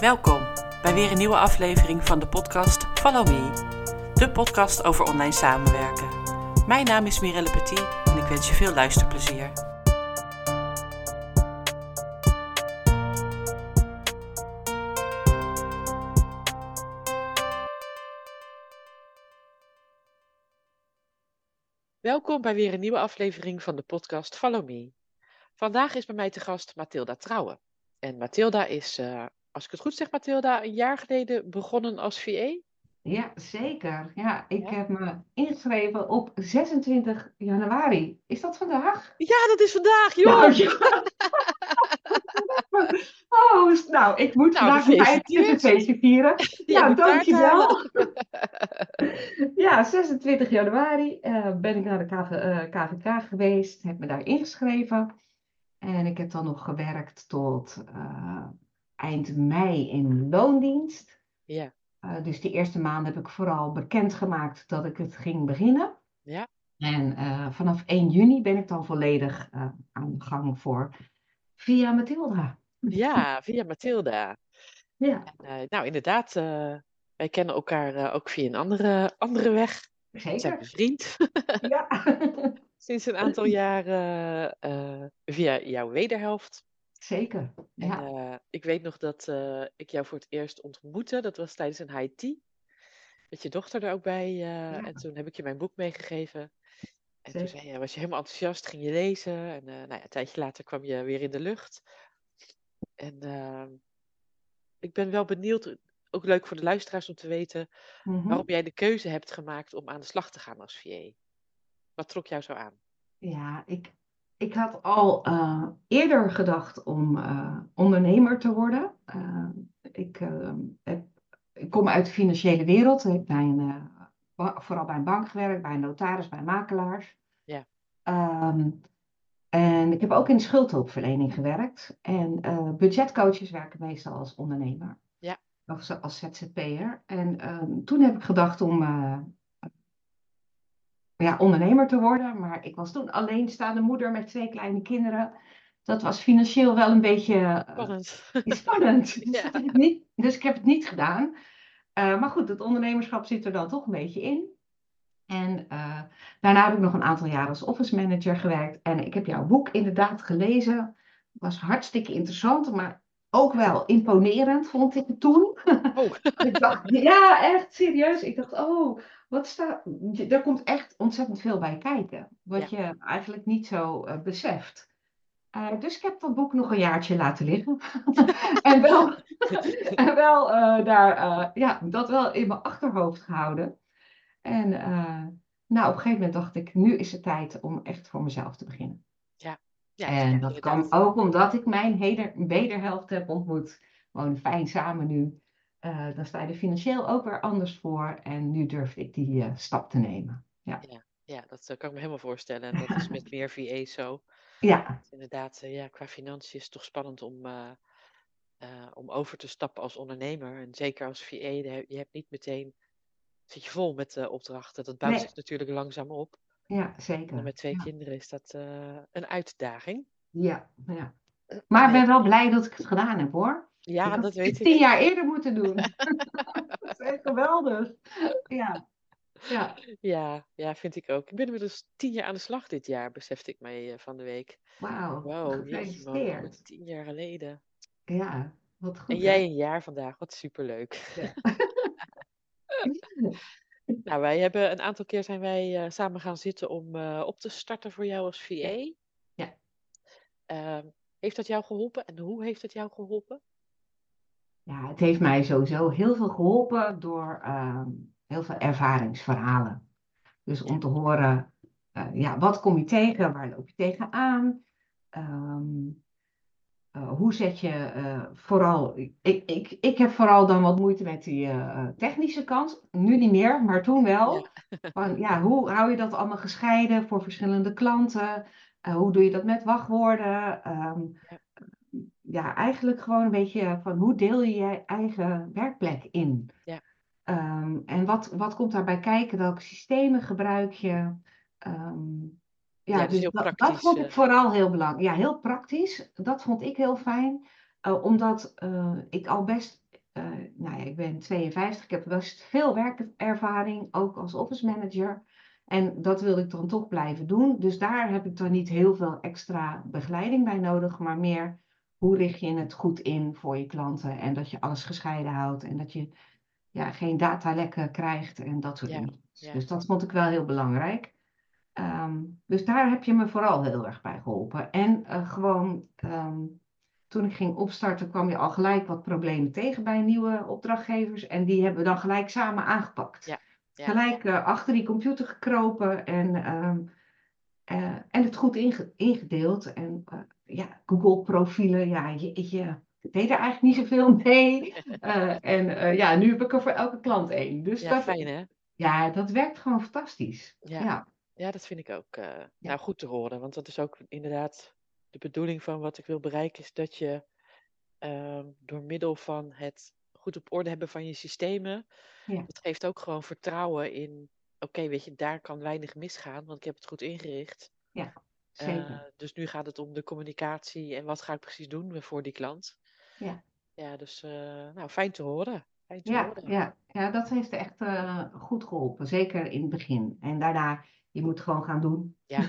Welkom bij weer een nieuwe aflevering van de podcast Follow Me, de podcast over online samenwerken. Mijn naam is Mirelle Petit en ik wens je veel luisterplezier. Welkom bij weer een nieuwe aflevering van de podcast Follow Me. Vandaag is bij mij te gast Mathilda Trouwen. En Mathilda is, uh, als ik het goed zeg, Mathilda, een jaar geleden begonnen als VA. Ja, zeker. Ja, ik heb me ingeschreven op 26 januari. Is dat vandaag? Ja, dat is vandaag, joh! Nou, ja. oh, nou, ik moet nou, vandaag een feestje vieren. Ja, nou, dankjewel. ja, 26 januari uh, ben ik naar de KV, uh, KVK geweest, heb me daar ingeschreven. En ik heb dan nog gewerkt tot uh, eind mei in loondienst. Ja. Uh, dus die eerste maand heb ik vooral bekendgemaakt dat ik het ging beginnen. Ja. En uh, vanaf 1 juni ben ik dan volledig aan de gang voor via Mathilda. Ja, via Mathilda. Ja. En, nou, inderdaad, wij kennen elkaar ook via een andere, andere weg. Zeker. Zijn bevriend. Ja. Sinds een aantal jaren via jouw wederhelft. Zeker. Ja. En, uh, ik weet nog dat uh, ik jou voor het eerst ontmoette. Dat was tijdens een high tea. Met je dochter er ook bij. Ja. En toen heb ik je mijn boek meegegeven. En Zeker. toen zei je, was je helemaal enthousiast, ging je lezen. En nou ja, een tijdje later kwam je weer in de lucht. En ehm, ik ben wel benieuwd, ook leuk voor de luisteraars om te weten, mm -hmm. waarom jij de keuze hebt gemaakt om aan de slag te gaan als VA. Wat trok jou zo aan? Ja, ik, ik had al uh, eerder gedacht om uh, ondernemer te worden. Uh, ik, heb, ik, kom uit de financiële wereld. Ik heb bij een, vooral bij een bank gewerkt, bij een notaris, bij makelaars. Ja. Um, en ik heb ook in schuldhulpverlening gewerkt. En budgetcoaches werken meestal als ondernemer. Ja. Of als ZZP'er. En um, toen heb ik gedacht om ja, ondernemer te worden. Maar ik was toen alleenstaande moeder met twee kleine kinderen. Dat was financieel wel een beetje spannend. Uh, spannend. Dus, ja. ik niet, dus ik heb het niet gedaan. Uh, maar goed, het ondernemerschap zit er dan toch een beetje in. En uh, daarna heb ik nog een aantal jaar als office manager gewerkt. En ik heb jouw boek inderdaad gelezen. Het was hartstikke interessant, maar ook wel imponerend, vond ik het toen. Oh. ik dacht, ja, echt serieus. Ik dacht, oh, wat staat. Er komt echt ontzettend veel bij kijken. Wat ja. je eigenlijk niet zo uh, beseft. Uh, dus ik heb dat boek nog een jaartje laten liggen. en wel, en wel uh, daar, ja, dat wel in mijn achterhoofd gehouden. En nou, op een gegeven moment dacht ik, nu is het tijd om echt voor mezelf te beginnen. Ja. Ja en dat kwam ook omdat ik mijn heder, wederhelft heb ontmoet. Gewoon fijn samen nu. Uh, dan sta je er financieel ook weer anders voor. En nu durf ik die uh, stap te nemen. Ja, ja, ja dat uh, kan ik me helemaal voorstellen. En dat is met meer VA's zo. Ja. Inderdaad, ja, qua financiën is het toch spannend om, om over te stappen als ondernemer. En zeker als VA, je hebt niet meteen, zit je vol met opdrachten. Dat bouwt nee. zich natuurlijk langzaam op. Ja, zeker. En met twee ja. kinderen is dat een uitdaging. Ja, ja. Maar ik ben wel blij dat ik het gedaan heb hoor. Ja, ik dat weet ik. Tien jaar eerder moeten doen. dat is echt geweldig. Ja. Ja. Ja, ja, vind ik ook. Ik ben dus tien jaar aan de slag dit jaar, besefte ik mij uh, van de week. Wauw, wow, gefeliciteerd. Tien jaar geleden. Ja, wat goed. En jij een jaar vandaag, wat superleuk. Ja. nou, wij hebben een aantal keer zijn wij uh, samen gaan zitten om uh, op te starten voor jou als VA. Ja. Uh, heeft dat jou geholpen en hoe heeft het jou geholpen? Ja, het heeft mij sowieso heel veel geholpen door uh, heel veel ervaringsverhalen. Dus om te horen, uh, ja, wat kom je tegen, waar loop je tegenaan? Um, uh, hoe zet je vooral, ik, ik, ik heb vooral dan wat moeite met die technische kant, nu niet meer, maar toen wel. Ja. Van, ja, hoe hou je dat allemaal gescheiden voor verschillende klanten? hoe doe je dat met wachtwoorden? Um, ja ja, eigenlijk gewoon een beetje van hoe deel je je eigen werkplek in? Ja. Um, en wat, wat komt daarbij kijken? Welke systemen gebruik je? Um, ja, ja, dus heel dat, praktisch. dat vond ik eh. vooral heel belangrijk. Ja, heel praktisch. Dat vond ik heel fijn. Uh, omdat uh, ik al best nou ja, ik ben 52, ik heb best veel werkervaring, ook als office manager. En dat wil ik dan toch blijven doen. Dus daar heb ik dan niet heel veel extra begeleiding bij nodig, maar meer hoe richt je het goed in voor je klanten en dat je alles gescheiden houdt en dat je ja, geen datalekken krijgt en dat soort dingen. Dus dat vond ik wel heel belangrijk. Ehm, dus daar heb je me vooral heel erg bij geholpen. En uh, gewoon ehm, toen ik ging opstarten, kwam je al gelijk wat problemen tegen bij nieuwe opdrachtgevers. En die hebben we dan gelijk samen aangepakt. Ja, Gelijk uh, achter die computer gekropen en, uh, uh, en het goed inge ingedeeld. En eh, ja, Google-profielen, ja, je, je deed er eigenlijk niet zoveel mee. en ja, nu heb ik er voor elke klant één. Dus ja, dat, fijn hè? Ja, dat werkt gewoon fantastisch. Ja, ja. Ja dat vind ik ook nou, goed te horen. Want dat is ook inderdaad de bedoeling van wat ik wil bereiken is dat je ehm, door middel van het goed op orde hebben van je systemen, ja. dat geeft ook gewoon vertrouwen in, oké, weet je, daar kan weinig misgaan, want ik heb het goed ingericht. Ja, zeker. Uh, dus nu gaat het om de communicatie en wat ga ik precies doen voor die klant. Ja. Ja, dus nou, fijn te horen. Fijn te ja, horen. Ja, ja, dat heeft echt goed geholpen, zeker in het begin. En daarna je moet gewoon gaan doen. Ja,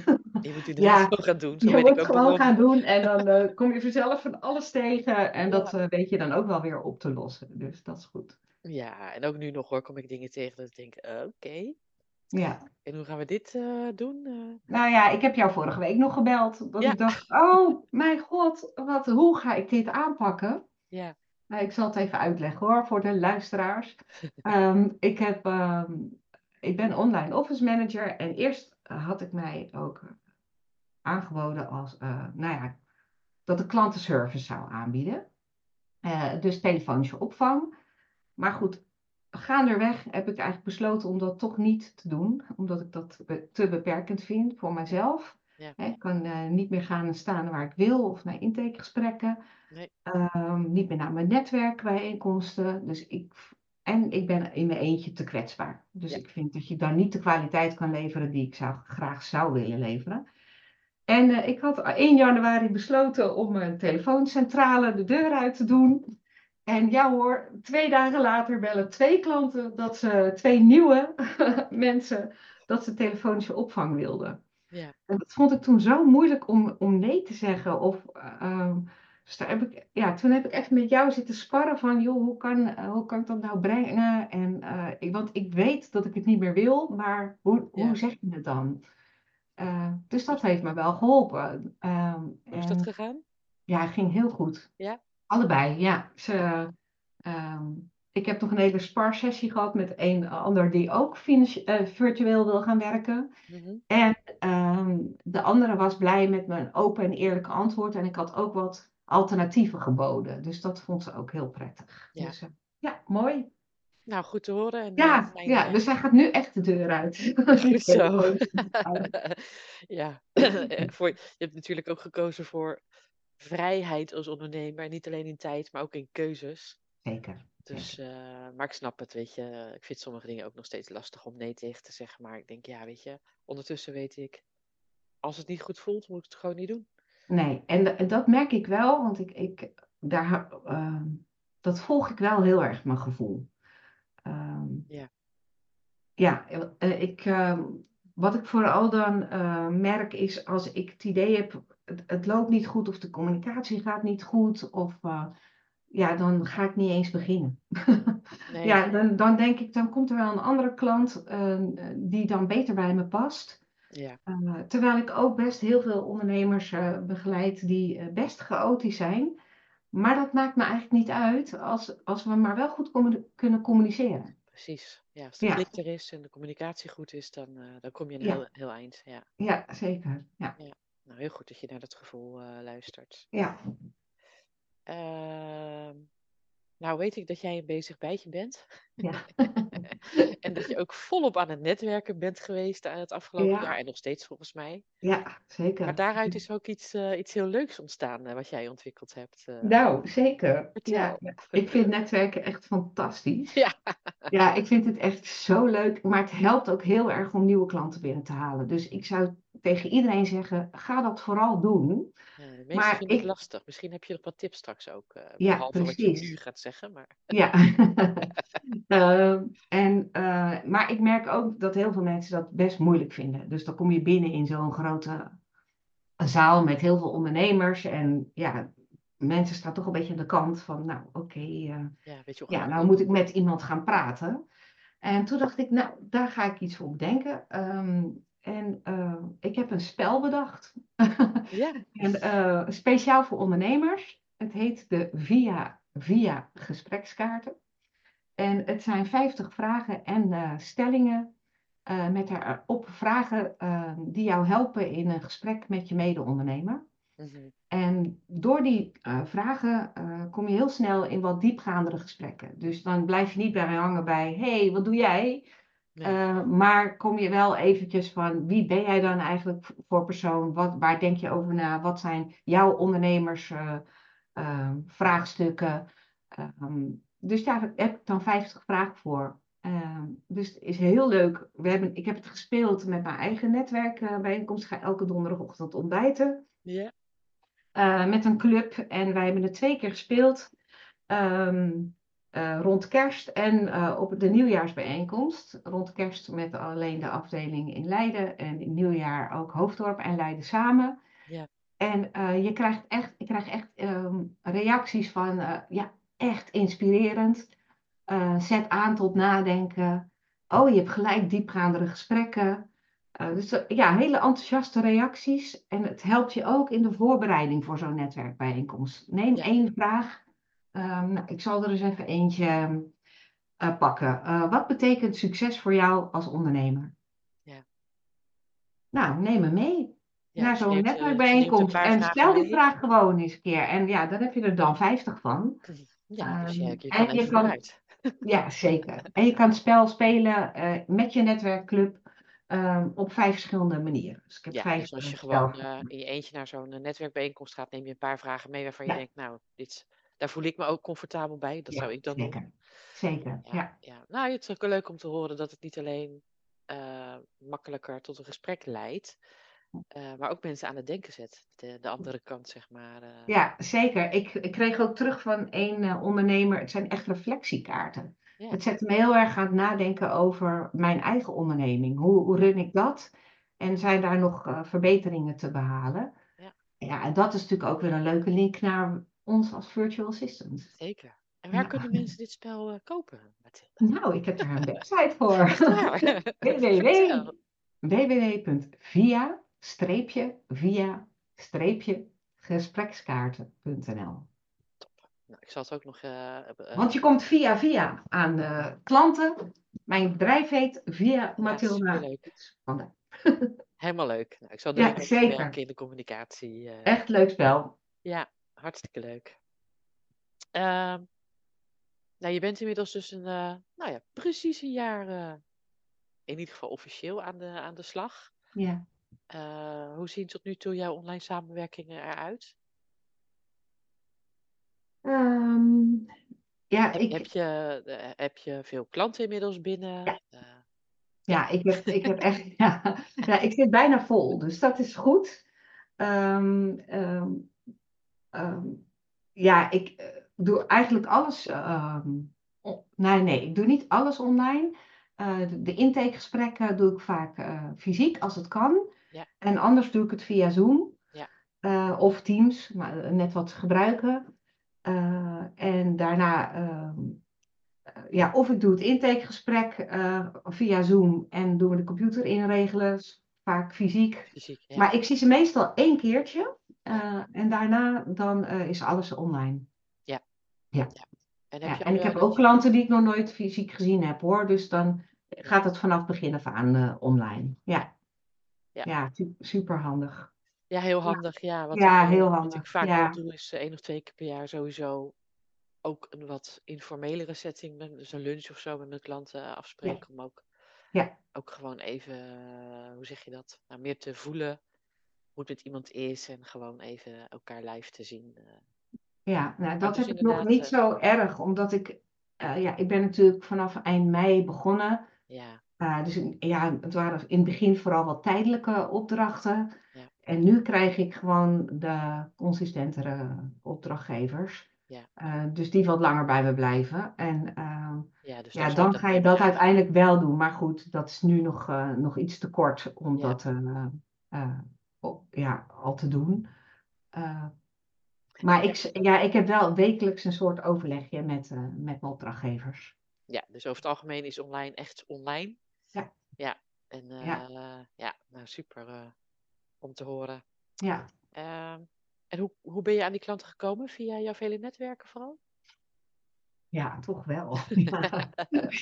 je moet inderdaad ja, gewoon gaan doen. Zo je moet gewoon gaan doen en dan uh, kom je vanzelf van alles tegen. En dat uh, weet je dan ook wel weer op te lossen. Dus dat is goed. Ja, en ook nu nog hoor, kom ik dingen tegen dat ik denk, uh, oké. Okay. Ja. En hoe gaan we dit doen? Nou ja, ik heb jou vorige week nog gebeld. Dat ja. ik dacht, oh mijn god, wat, hoe ga ik dit aanpakken? Ja. Nou, ik zal het even uitleggen hoor, voor de luisteraars. um, ik heb... Um, ik ben online office manager en eerst had ik mij ook aangeboden als, uh, nou ja, dat de klantenservice zou aanbieden. Dus telefonische opvang. Maar goed, gaanderweg heb ik eigenlijk besloten om dat toch niet te doen, omdat ik dat te beperkend vind voor mezelf. Ja. Ik kan uh, niet meer gaan en staan waar ik wil of naar intakegesprekken. Nee. Um, niet meer naar mijn netwerkbijeenkomsten. Dus ik en ik ben in mijn eentje te kwetsbaar. Dus ik vind dat je dan niet de kwaliteit kan leveren die ik zou, graag zou willen leveren. En uh, ik had 1 januari besloten om mijn telefooncentrale de deur uit te doen. En ja hoor, twee dagen later bellen twee klanten dat ze, twee nieuwe mensen, dat ze telefonische opvang wilden. Ja. En dat vond ik toen zo moeilijk om, om nee te zeggen. Of uh, dus daar heb ik, ja, toen heb ik even met jou zitten sparren van, joh, hoe kan, uh, hoe kan ik dat nou brengen? En, uh, ik, want ik weet dat ik het niet meer wil, maar hoe, ja. hoe zeg je het dan? Uh, dus dat heeft me wel geholpen. Um, hoe is dat gegaan? Ja, het ging heel goed. Ja? Allebei, ja. Ze, um, ik heb nog een hele sparsessie gehad met een ander die ook virtueel wil gaan werken. Mm -hmm. En um, de andere was blij met mijn open en eerlijke antwoord. En ik had ook wat alternatieven geboden. Dus dat vond ze ook heel prettig. Ja, dus, uh, ja mooi. Nou, goed te horen. En, ja, uh, ja, dus hij gaat nu echt de deur uit. Goed zo. ja, voor, je hebt natuurlijk ook gekozen voor vrijheid als ondernemer. Niet alleen in tijd, maar ook in keuzes. Zeker. Dus, uh, maar ik snap het, weet je. Ik vind sommige dingen ook nog steeds lastig om nee tegen te zeggen. Maar ik denk, ja, weet je, ondertussen weet ik, als het niet goed voelt, moet ik het gewoon niet doen. Nee, en dat merk ik wel, want ik, ik, daar, uh, dat volg ik wel heel erg, mijn gevoel. Um, ja. Ja, ik, uh, wat ik vooral dan uh, merk is als ik het idee heb, het, het, loopt niet goed of de communicatie gaat niet goed, of ja, dan ga ik niet eens beginnen. Nee. ja, dan, dan denk ik, dan komt er wel een andere klant die dan beter bij me past. Ja. Uh, terwijl ik ook best heel veel ondernemers uh, begeleid die uh, best chaotisch zijn. Maar dat maakt me eigenlijk niet uit als, als we maar wel goed commun kunnen communiceren. Precies. Ja, als de ja. klik er is en de communicatie goed is, dan, dan kom je een ja. heel, heel eind. Ja, ja zeker. Ja. ja. Nou, heel goed dat je naar dat gevoel luistert. Ja. Nou weet ik dat jij een bezig bijtje bent. Ja. en dat je ook volop aan het netwerken bent geweest aan het afgelopen ja. jaar en nog steeds volgens mij. Ja, zeker. Maar daaruit is ook iets, uh, iets heel leuks ontstaan uh, wat jij ontwikkeld hebt. Uh. Nou, zeker. Ja, ik vind netwerken echt fantastisch. Ja. ja, ik vind het echt zo leuk. Maar het helpt ook heel erg om nieuwe klanten binnen te halen. Dus ik zou tegen iedereen zeggen, ga dat vooral doen. Ja, de meesten Maar vinden het ik, lastig. Misschien heb je nog wat tips straks ook, eh, ja, behalve wat je precies. nu gaat zeggen. Maar Ja. Ehm, en, eh, maar ik merk ook dat heel veel mensen dat best moeilijk vinden. Dus dan kom je binnen in zo'n grote zaal met heel veel ondernemers. En ja, mensen staan toch een beetje aan de kant van, nou oké, eh, ja, ja, nou moet ik met iemand gaan praten. En toen dacht ik, nou, daar ga ik iets voor bedenken. Ehm, en eh, ik heb een spel bedacht. Ja, En eh, speciaal voor ondernemers. Het heet de Via Via gesprekskaarten. En het zijn 50 vragen en eh, stellingen met daarop vragen die jou helpen in een gesprek met je mede-ondernemer. mhm, En door die vragen kom je heel snel in wat diepgaandere gesprekken. Dus dan blijf je niet bij hangen bij, hey, wat doe jij? Nee, Uh, maar kom je wel eventjes van wie ben jij dan eigenlijk voor persoon? Wat, waar denk je over na? Wat zijn jouw ondernemers uh, uh, vraagstukken? Um, dus daar heb ik dan 50 vragen voor. Um, dus het is heel leuk. We hebben, ik heb het gespeeld met mijn eigen netwerkbijeenkomst. Ik ga elke donderdagochtend ontbijten. ja, Uh, met een club. En wij hebben het twee keer gespeeld. Um, uh, rond kerst en uh, op de nieuwjaarsbijeenkomst. Rond kerst met alleen de afdeling in Leiden en in nieuwjaar ook Hoofddorp en Leiden samen. ja, En uh, je krijgt echt, je krijgt echt um, reacties van, ja, echt inspirerend. zet aan tot nadenken. Oh, je hebt gelijk diepgaandere gesprekken. dus ja, hele enthousiaste reacties. En het helpt je ook in de voorbereiding voor zo'n netwerkbijeenkomst. Neem ja. één vraag Um, nou, ik zal er eens even eentje uh, pakken. Uh, wat betekent succes voor jou als ondernemer? Ja. Nou, neem me mee Ja, naar zo'n eh, netwerkbijeenkomst en stel die vraag gewoon eens een keer. En ja, dan heb je er dan 50 van. Ja, dus je, je kan en je even kan, vooruit. ja, zeker. En je kan het spel spelen uh, met je netwerkclub um, op vijf verschillende manieren. Dus ik heb Ja, vijf dus als je gewoon eh, in je eentje naar zo'n eh, netwerkbijeenkomst gaat, neem je een paar vragen mee waarvan je denkt, nou, dit, daar voel ik me ook comfortabel bij. Dat zou ja, ik dan doen. zeker. Zeker, Ja, ja. ja. Nou, het is ook wel leuk om te horen dat het niet alleen eh, makkelijker tot een gesprek leidt, eh, maar ook mensen aan het denken zet. De, de andere kant, zeg maar. eh. Ja, zeker. Ik, ik kreeg ook terug van een uh, ondernemer, het zijn echt reflectiekaarten. Het zet me heel erg aan het nadenken over mijn eigen onderneming. Hoe, hoe run ik dat? En zijn daar nog verbeteringen te behalen? ja, Ja, en dat is natuurlijk ook weer een leuke link naar ons als virtual assistant. zeker. En waar Ja. kunnen mensen dit spel eh, kopen, Mathilde? Nou, ik heb daar een website voor. Www. Vertel. www.via-gesprekskaarten.nl Nou, ik zal het ook nog. eh, eh, Want je komt via via aan klanten. Mijn bedrijf heet Via ja, Mathilda. superleuk. Vandaar. Helemaal leuk. Nou, ik zal Ja, direct even zeker. in de communicatie. Echt leuk spel. Ja, hartstikke leuk. Ehm, nou, je bent inmiddels dus een, eh, nou ja, precies een jaar, eh, in ieder geval officieel aan de, aan de slag. Ja. Eh, hoe zien tot nu toe jouw online samenwerkingen eruit? Ehm, ja, Heb, ik, heb je, heb je veel klanten inmiddels binnen? Ja. Ja, ik, heb, ik heb echt. Ja, ja, ik zit bijna vol, dus dat is goed. Ehm, ehm, ja, ik eh, doe eigenlijk alles. ehm, nee, nee, ik doe niet alles online. Eh, de, intakegesprekken doe ik vaak eh, fysiek als het kan. Ja. En anders doe ik het via Zoom Ja. of Teams, maar net wat gebruiken. En daarna, ehm, eh, ja, of ik doe het intakegesprek via Zoom en doen we de computer inregelen, vaak fysiek. fysiek, ja. Maar ik zie ze meestal één keertje eh, en daarna dan eh, is alles online. Ja. Ja. En heb Ja, je en ik heb ook klanten die ik nog nooit fysiek gezien heb hoor. Dus dan gaat het vanaf begin af aan eh, online. Ja, Ja. ja super handig. Ja, heel handig. Ja, wat Ja, ik, heel wat handig, ik vaak doe, is één of twee keer per jaar sowieso ook een wat informelere setting, met, dus een lunch of zo met mijn klanten afspreken. Om ook, Ja. ook gewoon even, hoe zeg je dat, nou, meer te voelen hoe het met iemand is en gewoon even elkaar live te zien. eh. Ja, nou, dat dus heb ik nog niet eh, zo erg, omdat ik, eh, ja, ik ben natuurlijk vanaf eind mei begonnen. ja, Uh, dus ja, het waren in het begin vooral wat tijdelijke opdrachten. Ja. En nu krijg ik gewoon de consistentere opdrachtgevers. Ja. Uh, dus die wat langer bij me blijven. En uh, ja, dus ja, dan ga je dat uiteindelijk wel doen. Maar goed, dat is nu nog, nog iets te kort om dat ja, al te doen. maar ik, ja, ik heb wel wekelijks een soort overlegje met, met mijn opdrachtgevers. Ja, dus over het algemeen is online echt online. Ja. Ja, en eh, Ja. ja. nou super eh, om te horen. Ja, Ehm, en hoe, hoe ben je aan die klanten gekomen? Via jouw vele netwerken vooral? ja, toch wel. Ja,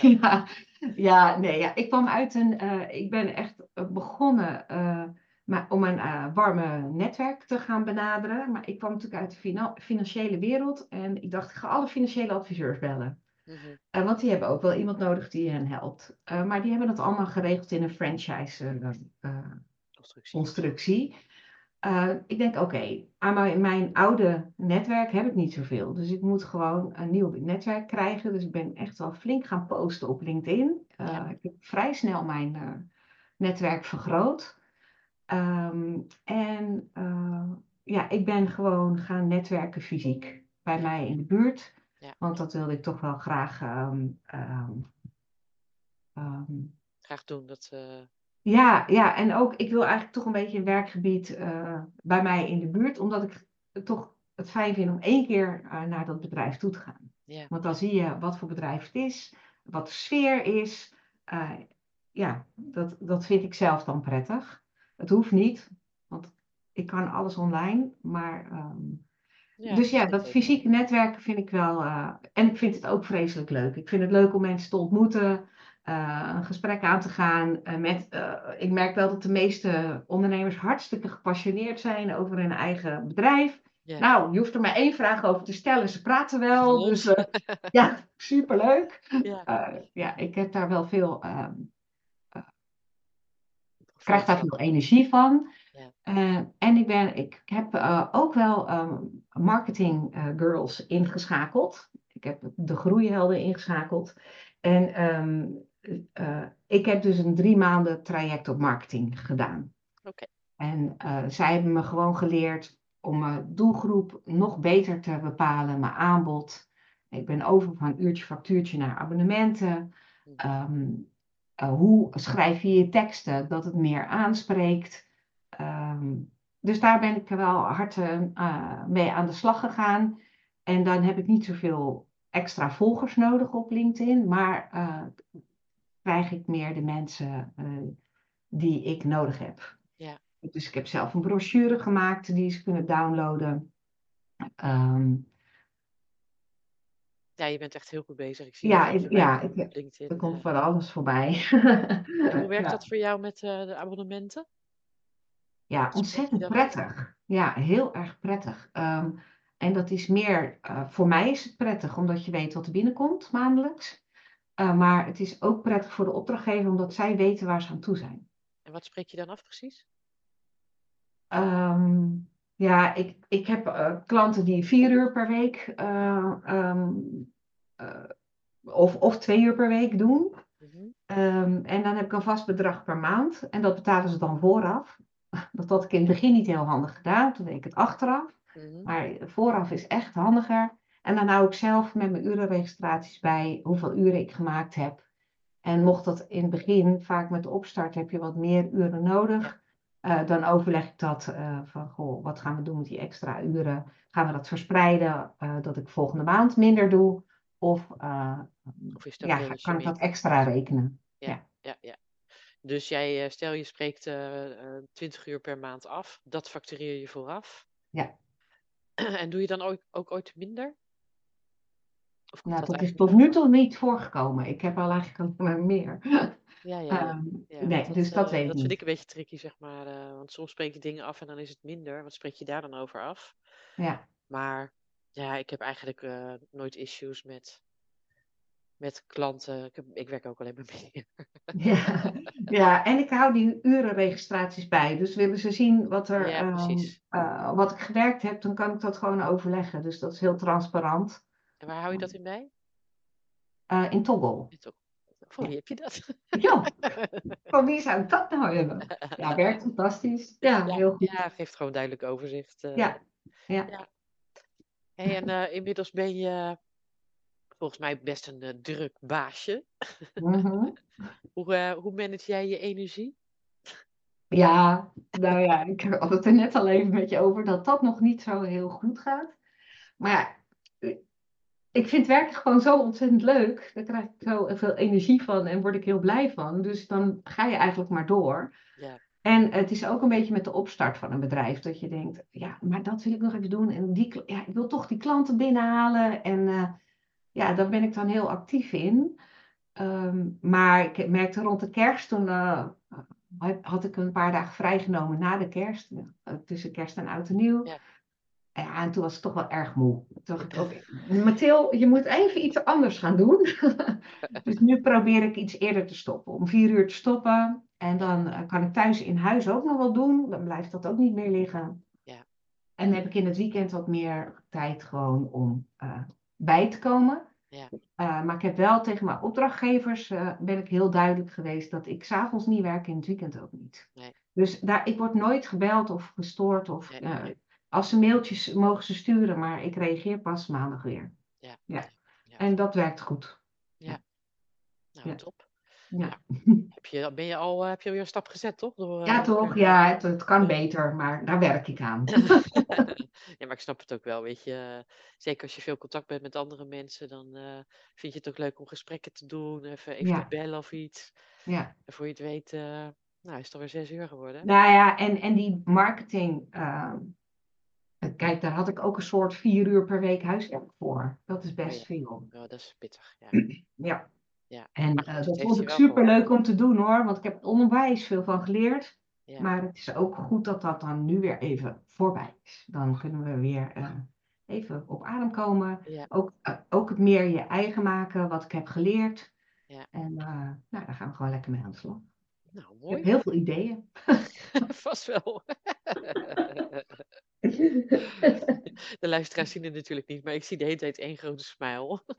ja, ja, nee, ja. Ik kwam uit een, eh, ik ben echt begonnen eh, maar om een eh, warme netwerk te gaan benaderen. Maar ik kwam natuurlijk uit de fina- financiële wereld en ik dacht, ik ga alle financiële adviseurs bellen. Mhm. Eh, want die hebben ook wel iemand nodig die hen helpt. Eh, maar die hebben dat allemaal geregeld in een franchise Constructie. constructie. Eh, ik denk, oké, aan mijn, mijn oude netwerk heb ik niet zoveel. Dus ik moet gewoon een nieuw netwerk krijgen. Dus ik ben echt wel flink gaan posten op LinkedIn. Ja. Ik heb vrij snel mijn netwerk vergroot. Ehm, en eh, ja, ik ben gewoon gaan netwerken fysiek bij mij in de buurt. Ja. Want dat wilde ik toch wel graag ehm, ehm, Graag doen. Dat, eh, ja, ja, en ook ik wil eigenlijk toch een beetje een werkgebied eh, bij mij in de buurt, omdat ik het toch het fijn vind om één keer naar dat bedrijf toe te gaan. ja. Want dan zie je wat voor bedrijf het is, wat de sfeer is. Ja, dat, dat vind ik zelf dan prettig. Het hoeft niet, want ik kan alles online, maar ehm, Ja, dus ja, dat fysieke netwerken vind ik wel. eh, en ik vind het ook vreselijk leuk. Ik vind het leuk om mensen te ontmoeten, eh, een gesprek aan te gaan. eh, met, ik merk wel dat de meeste ondernemers hartstikke gepassioneerd zijn over hun eigen bedrijf. Nou, je hoeft er maar één vraag over te stellen. Ze praten wel. Dus ja, superleuk. Ja. Ja, ik heb daar wel veel. ehm, krijg daar veel energie van. Eh, en ik, ben, ik heb eh, ook wel ehm, marketing eh, girls ingeschakeld. Ik heb de groeihelden ingeschakeld. En ehm, eh, ik heb dus een drie maanden traject op marketing gedaan. Oké. En zij hebben me gewoon geleerd om mijn doelgroep nog beter te bepalen, mijn aanbod. Ik ben over van uurtje factuurtje naar abonnementen. Mhm. Eh, hoe schrijf je je teksten dat het meer aanspreekt? Ehm, dus daar ben ik wel hard eh, mee aan de slag gegaan. En dan heb ik niet zoveel extra volgers nodig op LinkedIn, maar eh, krijg ik meer de mensen die ik nodig heb. Ja. Dus ik heb zelf een brochure gemaakt die ze kunnen downloaden. Ehm, Ja, je bent echt heel goed bezig. Ik zie ja, ik, ja ik, LinkedIn. er komt eh. van alles voorbij. Hoe werkt Ja. dat voor jou met eh, de abonnementen? Ja, ontzettend prettig. Ja, heel erg prettig. Ehm, en dat is meer, eh, voor mij is het prettig omdat je weet wat er binnenkomt maandelijks. Eh, maar het is ook prettig voor de opdrachtgever omdat zij weten waar ze aan toe zijn. En wat spreek je dan af precies? Ehm, ja, ik, ik heb eh, klanten die vier uur per week eh, ehm, eh, of, of twee uur per week doen. Mhm. Ehm, en dan heb ik een vast bedrag per maand. En dat betalen ze dan vooraf. Dat had ik in het begin niet heel handig gedaan. Toen deed ik het achteraf. Mhm. Maar vooraf is echt handiger. En dan hou ik zelf met mijn urenregistraties bij hoeveel uren ik gemaakt heb. En mocht dat in het begin, vaak met de opstart, heb je wat meer uren nodig. Eh, dan overleg ik dat eh, van, goh, wat gaan we doen met die extra uren? Gaan we dat verspreiden, eh, dat ik volgende maand minder doe? Of Of is dat ja, kan ik dat extra rekenen? Ja, ja, ja. Dus jij, stel je spreekt eh, eh, 20 uur per maand af, dat factureer je vooraf. Ja. En doe je dan ook, ook ooit minder? Of Nou, dat is tot nu toe niet voorgekomen. Ik heb al eigenlijk alleen maar meer. Ja, ja. Ehm, Ja, nee, want dus dat eh, weet ik dat vind ik een beetje tricky, zeg maar. eh, want soms spreek je dingen af en dan is het minder. Wat spreek je daar dan over af? Ja. Maar ja, ik heb eigenlijk eh, nooit issues met, met klanten. Ik, heb, ik werk ook alleen maar meer. Ja, ja, en ik hou die urenregistraties bij. Dus willen ze zien wat, er, Ja, ehm, eh, wat ik gewerkt heb, dan kan ik dat gewoon overleggen. Dus dat is heel transparant. En waar hou je dat in bij? Eh, in Toggle. Dit ook. Van wie heb je dat? Ja, van wie zou ik dat nou hebben? Ja, werkt fantastisch. Ja, heel goed. Ja, geeft gewoon duidelijk overzicht. eh. Ja, ja. Ja. Hey, en eh, inmiddels ben je volgens mij best een druk baasje. Mhm. Hoe, hoe manage jij je energie? Ja, nou ja, ik had het er net al even met je over dat dat nog niet zo heel goed gaat. Maar ja, ik vind werken gewoon zo ontzettend leuk. Daar krijg ik zo veel energie van en word ik heel blij van. Dus dan ga je eigenlijk maar door. Ja. En het is ook een beetje met de opstart van een bedrijf dat je denkt, ja, maar dat wil ik nog even doen. En die, ja, ik wil toch die klanten binnenhalen. En eh, ja, daar ben ik dan heel actief in. Ehm, maar ik merkte rond de kerst, toen eh, had- ik een paar dagen vrijgenomen na de kerst. tussen kerst en oud en nieuw. Ja. Ja, en toen was ik toch wel erg moe. Toen dacht ik ook, Mathilde, je moet even iets anders gaan doen. dus nu probeer ik iets eerder te stoppen. Om vier uur te stoppen. En dan eh, kan ik thuis in huis ook nog wel doen. Dan blijft dat ook niet meer liggen. Ja. En dan heb ik in het weekend wat meer tijd gewoon om eh, bij te komen. Ja. Eh, maar ik heb wel tegen mijn opdrachtgevers ben ik heel duidelijk geweest dat ik s'avonds niet werk en in het weekend ook niet. Nee. Dus daar, ik word nooit gebeld of gestoord. Of, Nee, nee. Als ze mailtjes mogen ze sturen, maar ik reageer pas maandag weer. Ja. Ja. Ja. En dat werkt goed. Nou, Ja. top. Ja, Heb je, ben je al, eh, heb je alweer een stap gezet, toch? Door, eh, ja toch? Ja, het, het kan beter, maar daar werk ik aan. ja, maar ik snap het ook wel, weet je. eh, Zeker als je veel contact bent met andere mensen, dan eh, vind je het ook leuk om gesprekken te doen, even, even Ja. te bellen of iets. Ja. En voor je het weet, eh, nou, is het alweer zes uur geworden. Nou ja, en, en die marketing, ehm, kijk, daar had ik ook een soort vier uur per week huiswerk voor. Dat is best ja. veel. Ja, dat is pittig. Ja. Ja. Ja. En eh, dat vond ik super leuk om te doen hoor, want ik heb onwijs veel van geleerd. Ja. Maar het is ook goed dat dat dan nu weer even voorbij is. Dan kunnen we weer eh, even op adem komen. Ook, eh, ook het meer je eigen maken, wat ik heb geleerd. Ja. En nou, daar gaan we gewoon lekker mee aan de slag. Nou, Ik heb mooi. heel veel ideeën. Vast wel. De luisteraars zien het natuurlijk niet, maar ik zie de hele tijd één grote smile.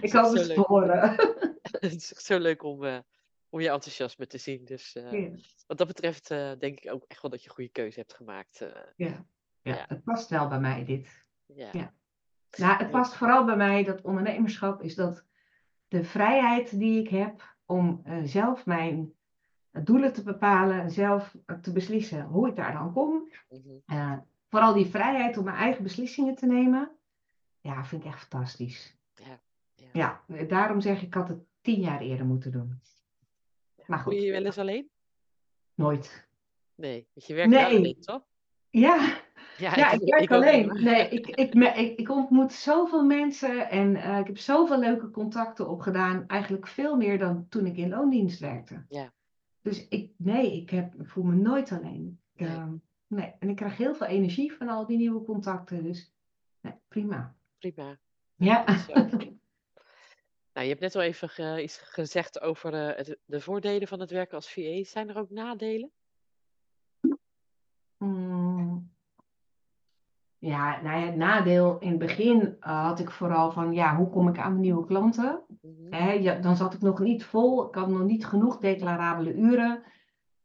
ik hoop zo het te horen. Het is echt zo leuk om, eh, om je enthousiasme te zien. Dus eh, Ja. wat dat betreft eh, denk ik ook echt wel dat je een goede keuze hebt gemaakt. eh. Ja. Ja, Ja. het past wel bij mij dit. ja. Ja. Nou, het past vooral bij mij, dat ondernemerschap, is dat de vrijheid die ik heb om eh, zelf mijn doelen te bepalen, zelf eh, te beslissen hoe ik daar dan kom. Mhm. Eh, vooral die vrijheid om mijn eigen beslissingen te nemen, ja, vind ik echt fantastisch. Ja, ja. Ja, daarom zeg ik, ik had het tien jaar eerder moeten doen. Maar je goed, je wel eens alleen? nooit. Nee, want je werkt Nee. alleen, toch? Ja, Ja, Ja, ik werk alleen. Nee, ik, ik, ik, ik ontmoet zoveel mensen en eh, ik heb zoveel leuke contacten opgedaan. Eigenlijk veel meer dan toen ik in loondienst werkte. Ja. Dus ik, nee, ik, heb, ik voel me nooit alleen. Ik, Nee. ehm, nee. En ik krijg heel veel energie van al die nieuwe contacten. Dus nee, prima. Prima. Ja. Nou, je hebt net al even ge- iets gezegd over eh, het, de voordelen van het werken als VA. Zijn er ook nadelen? Mm. Ja, nou ja, het nadeel in het begin eh, had ik vooral van, ja, hoe kom ik aan mijn nieuwe klanten? Hè, ja, dan zat ik nog niet vol, ik had nog niet genoeg declarabele uren.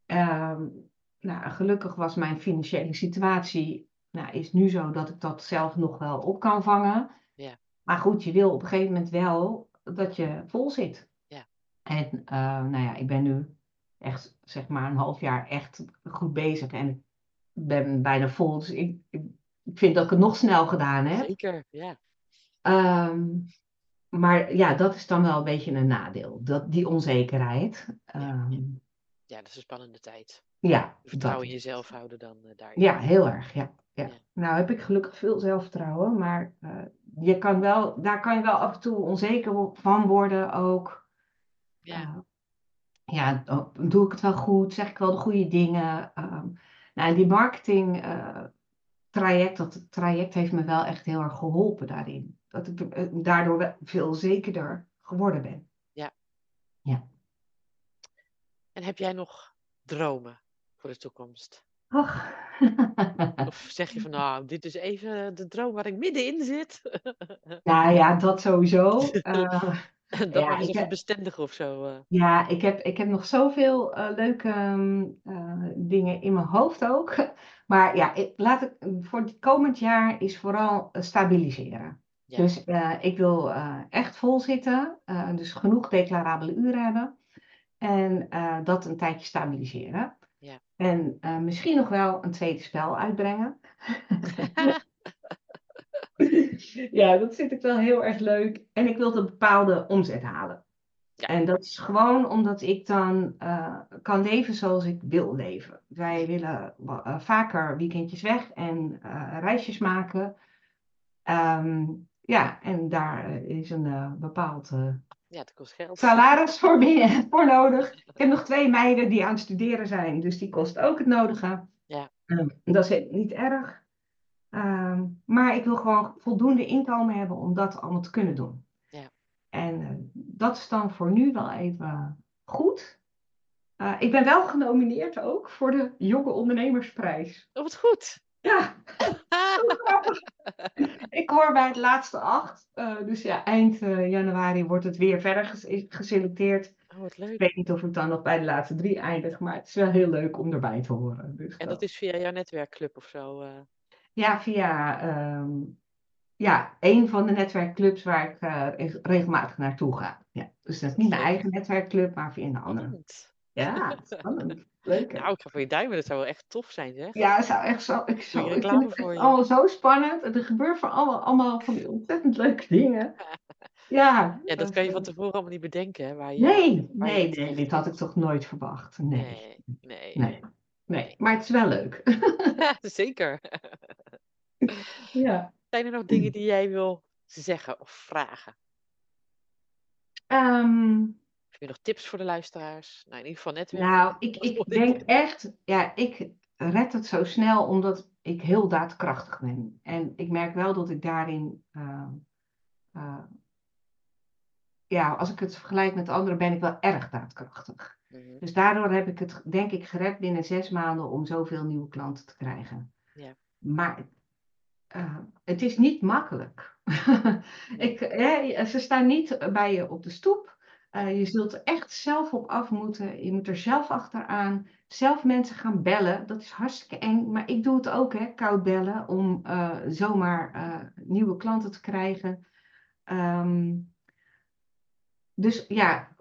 Ehm, nou, gelukkig was mijn financiële situatie, nou, is nu zo dat ik dat zelf nog wel op kan vangen. Maar goed, je wil op een gegeven moment wel dat je vol zit. Ja. En eh, nou ja, ik ben nu echt, zeg maar, een half jaar echt goed bezig en ik ben bijna vol. Dus ik, ik, ik vind dat ik het nog snel gedaan heb. Zeker, ja. Ehm, maar ja, dat is dan wel een beetje een nadeel, dat, die onzekerheid. Ehm, Ja, dat is een spannende tijd. ja, Vertrouwen in jezelf houden dan eh, daarin. Ja, heel erg. Ja, ja. Ja. Nou heb ik gelukkig veel zelfvertrouwen, maar eh, je kan wel, daar kan je wel af en toe onzeker van worden ook. Ja. Eh, ja, oh, doe ik het wel goed? Zeg ik wel de goede dingen? Ehm, nou, die marketing traject, dat traject heeft me wel echt heel erg geholpen daarin. Dat ik eh, daardoor wel veel zekerder geworden ben. En heb jij nog dromen voor de toekomst? Of zeg je van, nou, dit is even de droom waar ik middenin zit? Nou ja, dat sowieso. Eh, dat Ja, nog heb, bestendigen of zo. eh. ja, ik heb, ik heb nog zoveel eh, leuke ehm, eh, dingen in mijn hoofd ook. Maar ja, ik, laat ik, voor het komend jaar is vooral stabiliseren. Ja. Dus ik wil echt vol zitten, dus genoeg declarabele uren hebben. En dat een tijdje stabiliseren. Ja. En misschien nog wel een tweede spel uitbrengen. Ja, dat vind ik wel heel erg leuk. En ik wil een bepaalde omzet halen. Ja. En dat is gewoon omdat ik dan eh, kan leven zoals ik wil leven. Wij willen eh, vaker weekendjes weg en eh, reisjes maken. Ehm, ja, en daar is een bepaald ja, kost geld. salaris voor, binnen- voor nodig. Ik heb nog twee meiden die aan het studeren zijn, dus die kost ook het nodige. Ja. Ehm, dat is niet erg. Ehm, maar ik wil gewoon voldoende inkomen hebben om dat allemaal te kunnen doen. Ja. En eh, dat is dan voor nu wel even goed. Eh, ik ben wel genomineerd ook voor de Jonge Ondernemersprijs. Oh, wat goed. Ja. Ik hoor bij het laatste acht. eh, dus ja, eind januari wordt het weer verder ges- geselecteerd. Oh, wat Ik leuk. weet niet of ik dan nog bij de laatste drie eindig, maar het is wel heel leuk om erbij te horen. Dus En dat is via jouw netwerkclub of zo? Ja, via ehm, ja, een van de netwerkclubs waar ik eh, reg- regelmatig naartoe ga. Ja, dus dat is niet mijn eigen netwerkclub, maar via een andere. Ja, spannend. Leuk. hè? Nou, ik ga voor je duimen. Dat zou wel echt tof zijn, zeg. Ja, het zou echt zo. Ik, zo, Goeie ik vind het voor allemaal zo spannend. En er gebeurt van allemaal, allemaal van die ontzettend leuke dingen. Ja, Ja, dat kan je van tevoren allemaal niet bedenken, hè? Waar je, Nee, waar nee, nee, dit had ik toch nooit verwacht. Nee, Nee, nee. nee, nee. Maar het is wel leuk. Zeker. Ja. Zijn er nog dingen die jij wil zeggen of vragen? Ehm, Heb je nog tips voor de luisteraars? Nou, in ieder geval netwerk. Nou, ik, ik denk echt, ja, ik red het zo snel omdat ik heel daadkrachtig ben. En ik merk wel dat ik daarin, eh, eh, ja, als ik het vergelijk met anderen, ben ik wel erg daadkrachtig. Mhm. Dus daardoor heb ik het, denk ik, gered binnen zes maanden om zoveel nieuwe klanten te krijgen. Ja. Maar eh, het is niet makkelijk. ik, ze staan niet bij je op de stoep. Eh, je zult er echt zelf op af moeten. Je moet er zelf achteraan. Zelf mensen gaan bellen. Dat is hartstikke eng. Maar ik doe het ook, hè, koud bellen. Om eh, zomaar nieuwe klanten te krijgen. Ehm, dus ja,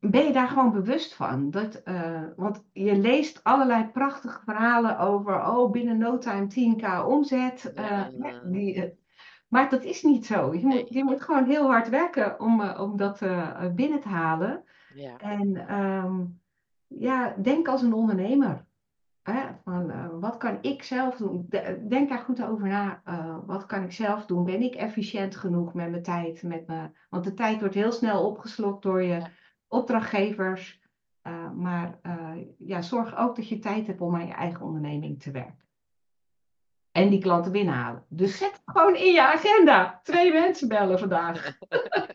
ben je daar gewoon bewust van? Dat, eh, want je leest allerlei prachtige verhalen over, oh, binnen no time 10k omzet. eh, Ja, hè, ja. die, eh, maar dat is niet zo. Je moet, je moet gewoon heel hard werken om, om dat binnen te halen. Ja, En ehm, ja, denk als een ondernemer. Hè? Van, wat kan ik zelf doen? De- Denk daar goed over na. Wat kan ik zelf doen? Ben ik efficiënt genoeg met mijn tijd? Met me? Want de tijd wordt heel snel opgeslokt door je. Opdrachtgevers. Eh, maar eh, ja, zorg ook dat je tijd hebt om aan je eigen onderneming te werken. En die klanten binnenhalen. Dus zet gewoon in je agenda. Twee mensen bellen vandaag.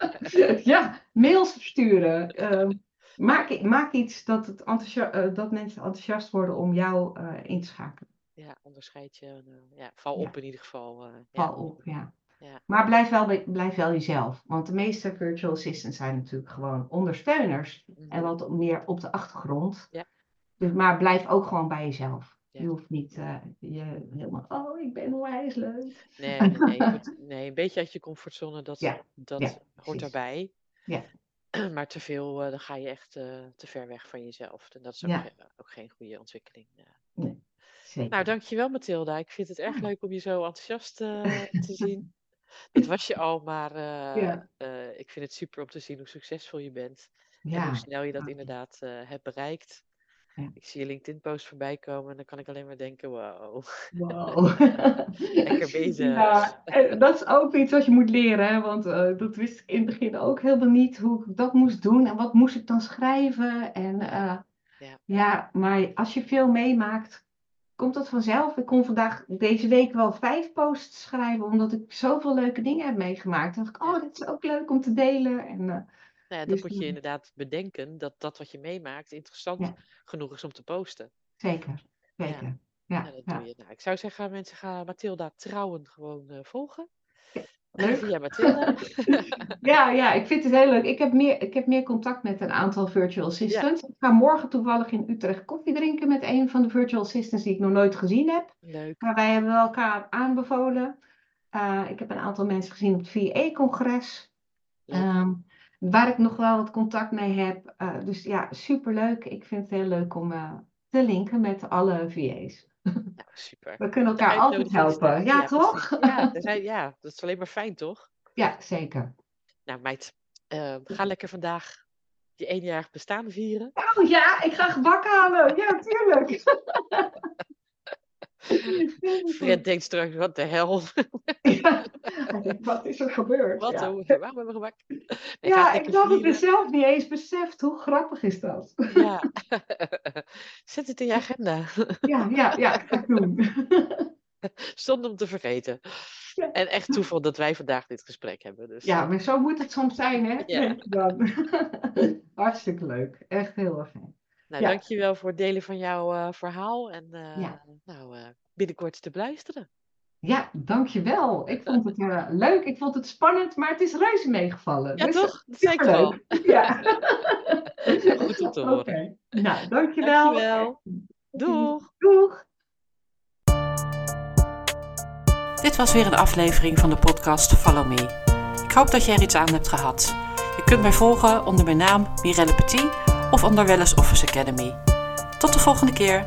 ja, mails versturen. Ehm, maak, maak iets dat, het eh, dat mensen enthousiast worden om jou in te schakelen. ja, onderscheid je. ja, val Ja. op in ieder geval. eh, ja. Val op, ja. Ja. Maar blijf wel, blijf wel jezelf. Want de meeste virtual assistants zijn natuurlijk gewoon ondersteuners. Mhm. En wat meer op de achtergrond. Ja. Dus, maar blijf ook gewoon bij jezelf. Ja. Je hoeft niet eh, je helemaal, oh, ik ben onwijs leuk. Nee, nee, nee, moet, nee, een beetje uit je comfortzone, dat, Ja, dat hoort precies. daarbij. Ja. Maar te veel, eh, dan ga je echt eh, te ver weg van jezelf. En dat is ook, geen goede ontwikkeling. ja. Zeker. Nou, dankjewel Mathilda. Ik vind het erg leuk om je zo enthousiast te zien. Dat was je al, maar eh, Ja. eh, ik vind het super om te zien hoe succesvol je bent. En hoe snel je dat inderdaad eh, hebt bereikt. Ja. Ik zie je LinkedIn-post voorbij komen en dan kan ik alleen maar denken, wow. Wow. Lekker bezig. Ja, en dat is ook iets wat je moet leren, hè? want dat wist ik in het begin ook helemaal niet hoe ik dat moest doen en wat moest ik dan schrijven. En Ja. ja, maar als je veel meemaakt, komt dat vanzelf. Ik kon vandaag deze week wel vijf posts schrijven, omdat ik zoveel leuke dingen heb meegemaakt. Dan dacht ik, oh, dit is ook leuk om te delen. En, eh, Nou ja, Dus, dat moet je inderdaad bedenken, dat dat wat je meemaakt interessant Ja. genoeg is om te posten. zeker, zeker. Ja, Nou, dat ja. doe je. Nou, ik zou zeggen, mensen gaan Mathilda Trouwen gewoon eh, volgen. Ja. Leuk. Via. Ja, ja, ik vind het heel leuk. Ik heb meer, ik heb meer contact met een aantal virtual assistants. Ik ga morgen toevallig in Utrecht koffie drinken met een van de virtual assistants die ik nog nooit gezien heb. Leuk. Maar wij hebben elkaar aanbevolen. Uh, ik heb een aantal mensen gezien op het VA-congres. Um, waar ik nog wel wat contact mee heb. Uh, dus ja, superleuk. Ik vind het heel leuk om uh, te linken met alle VA's. Nou, super. We kunnen elkaar altijd helpen. Ja, ja, toch? Ja, zijn, ja, dat is alleen maar fijn, toch? Ja, zeker. Nou, meid, uh, ga lekker vandaag je eenjarig bestaan vieren. Oh ja, ik ga gebak halen. Ja, tuurlijk. Fred denkt straks, wat de hel. Ja, wat is er gebeurd? Wat, ja. hoe, waarom hebben we? Nee, ja, ik had het mezelf niet eens beseft. Hoe grappig is dat? Ja. Zet het in je agenda. Ja, ja, ja, ik ga het doen. Zonder om te vergeten. Ja. En echt toeval dat wij vandaag dit gesprek hebben. Dus. Ja, maar zo moet het soms zijn, hè? Ja. Dan. Hartstikke leuk. Echt heel erg fijn. Nou, Ja. dankjewel voor het delen van jouw uh, verhaal. En uh, Ja. nou, uh, binnenkort te beluisteren. Ja, dankjewel. Ik vond het uh, leuk. Ik vond het spannend, maar het is reuze meegevallen. Ja, Dus toch? Dat zei ik wel. Ja. Goed om te Oké. horen. Nou, dankjewel. Dankjewel. Doeg! Doeg. Dit was weer een aflevering van de podcast Follow Me. Ik hoop dat je er iets aan hebt gehad. Je kunt mij volgen onder mijn naam Mirelle Petit of onder Wellness Office Academy. Tot de volgende keer.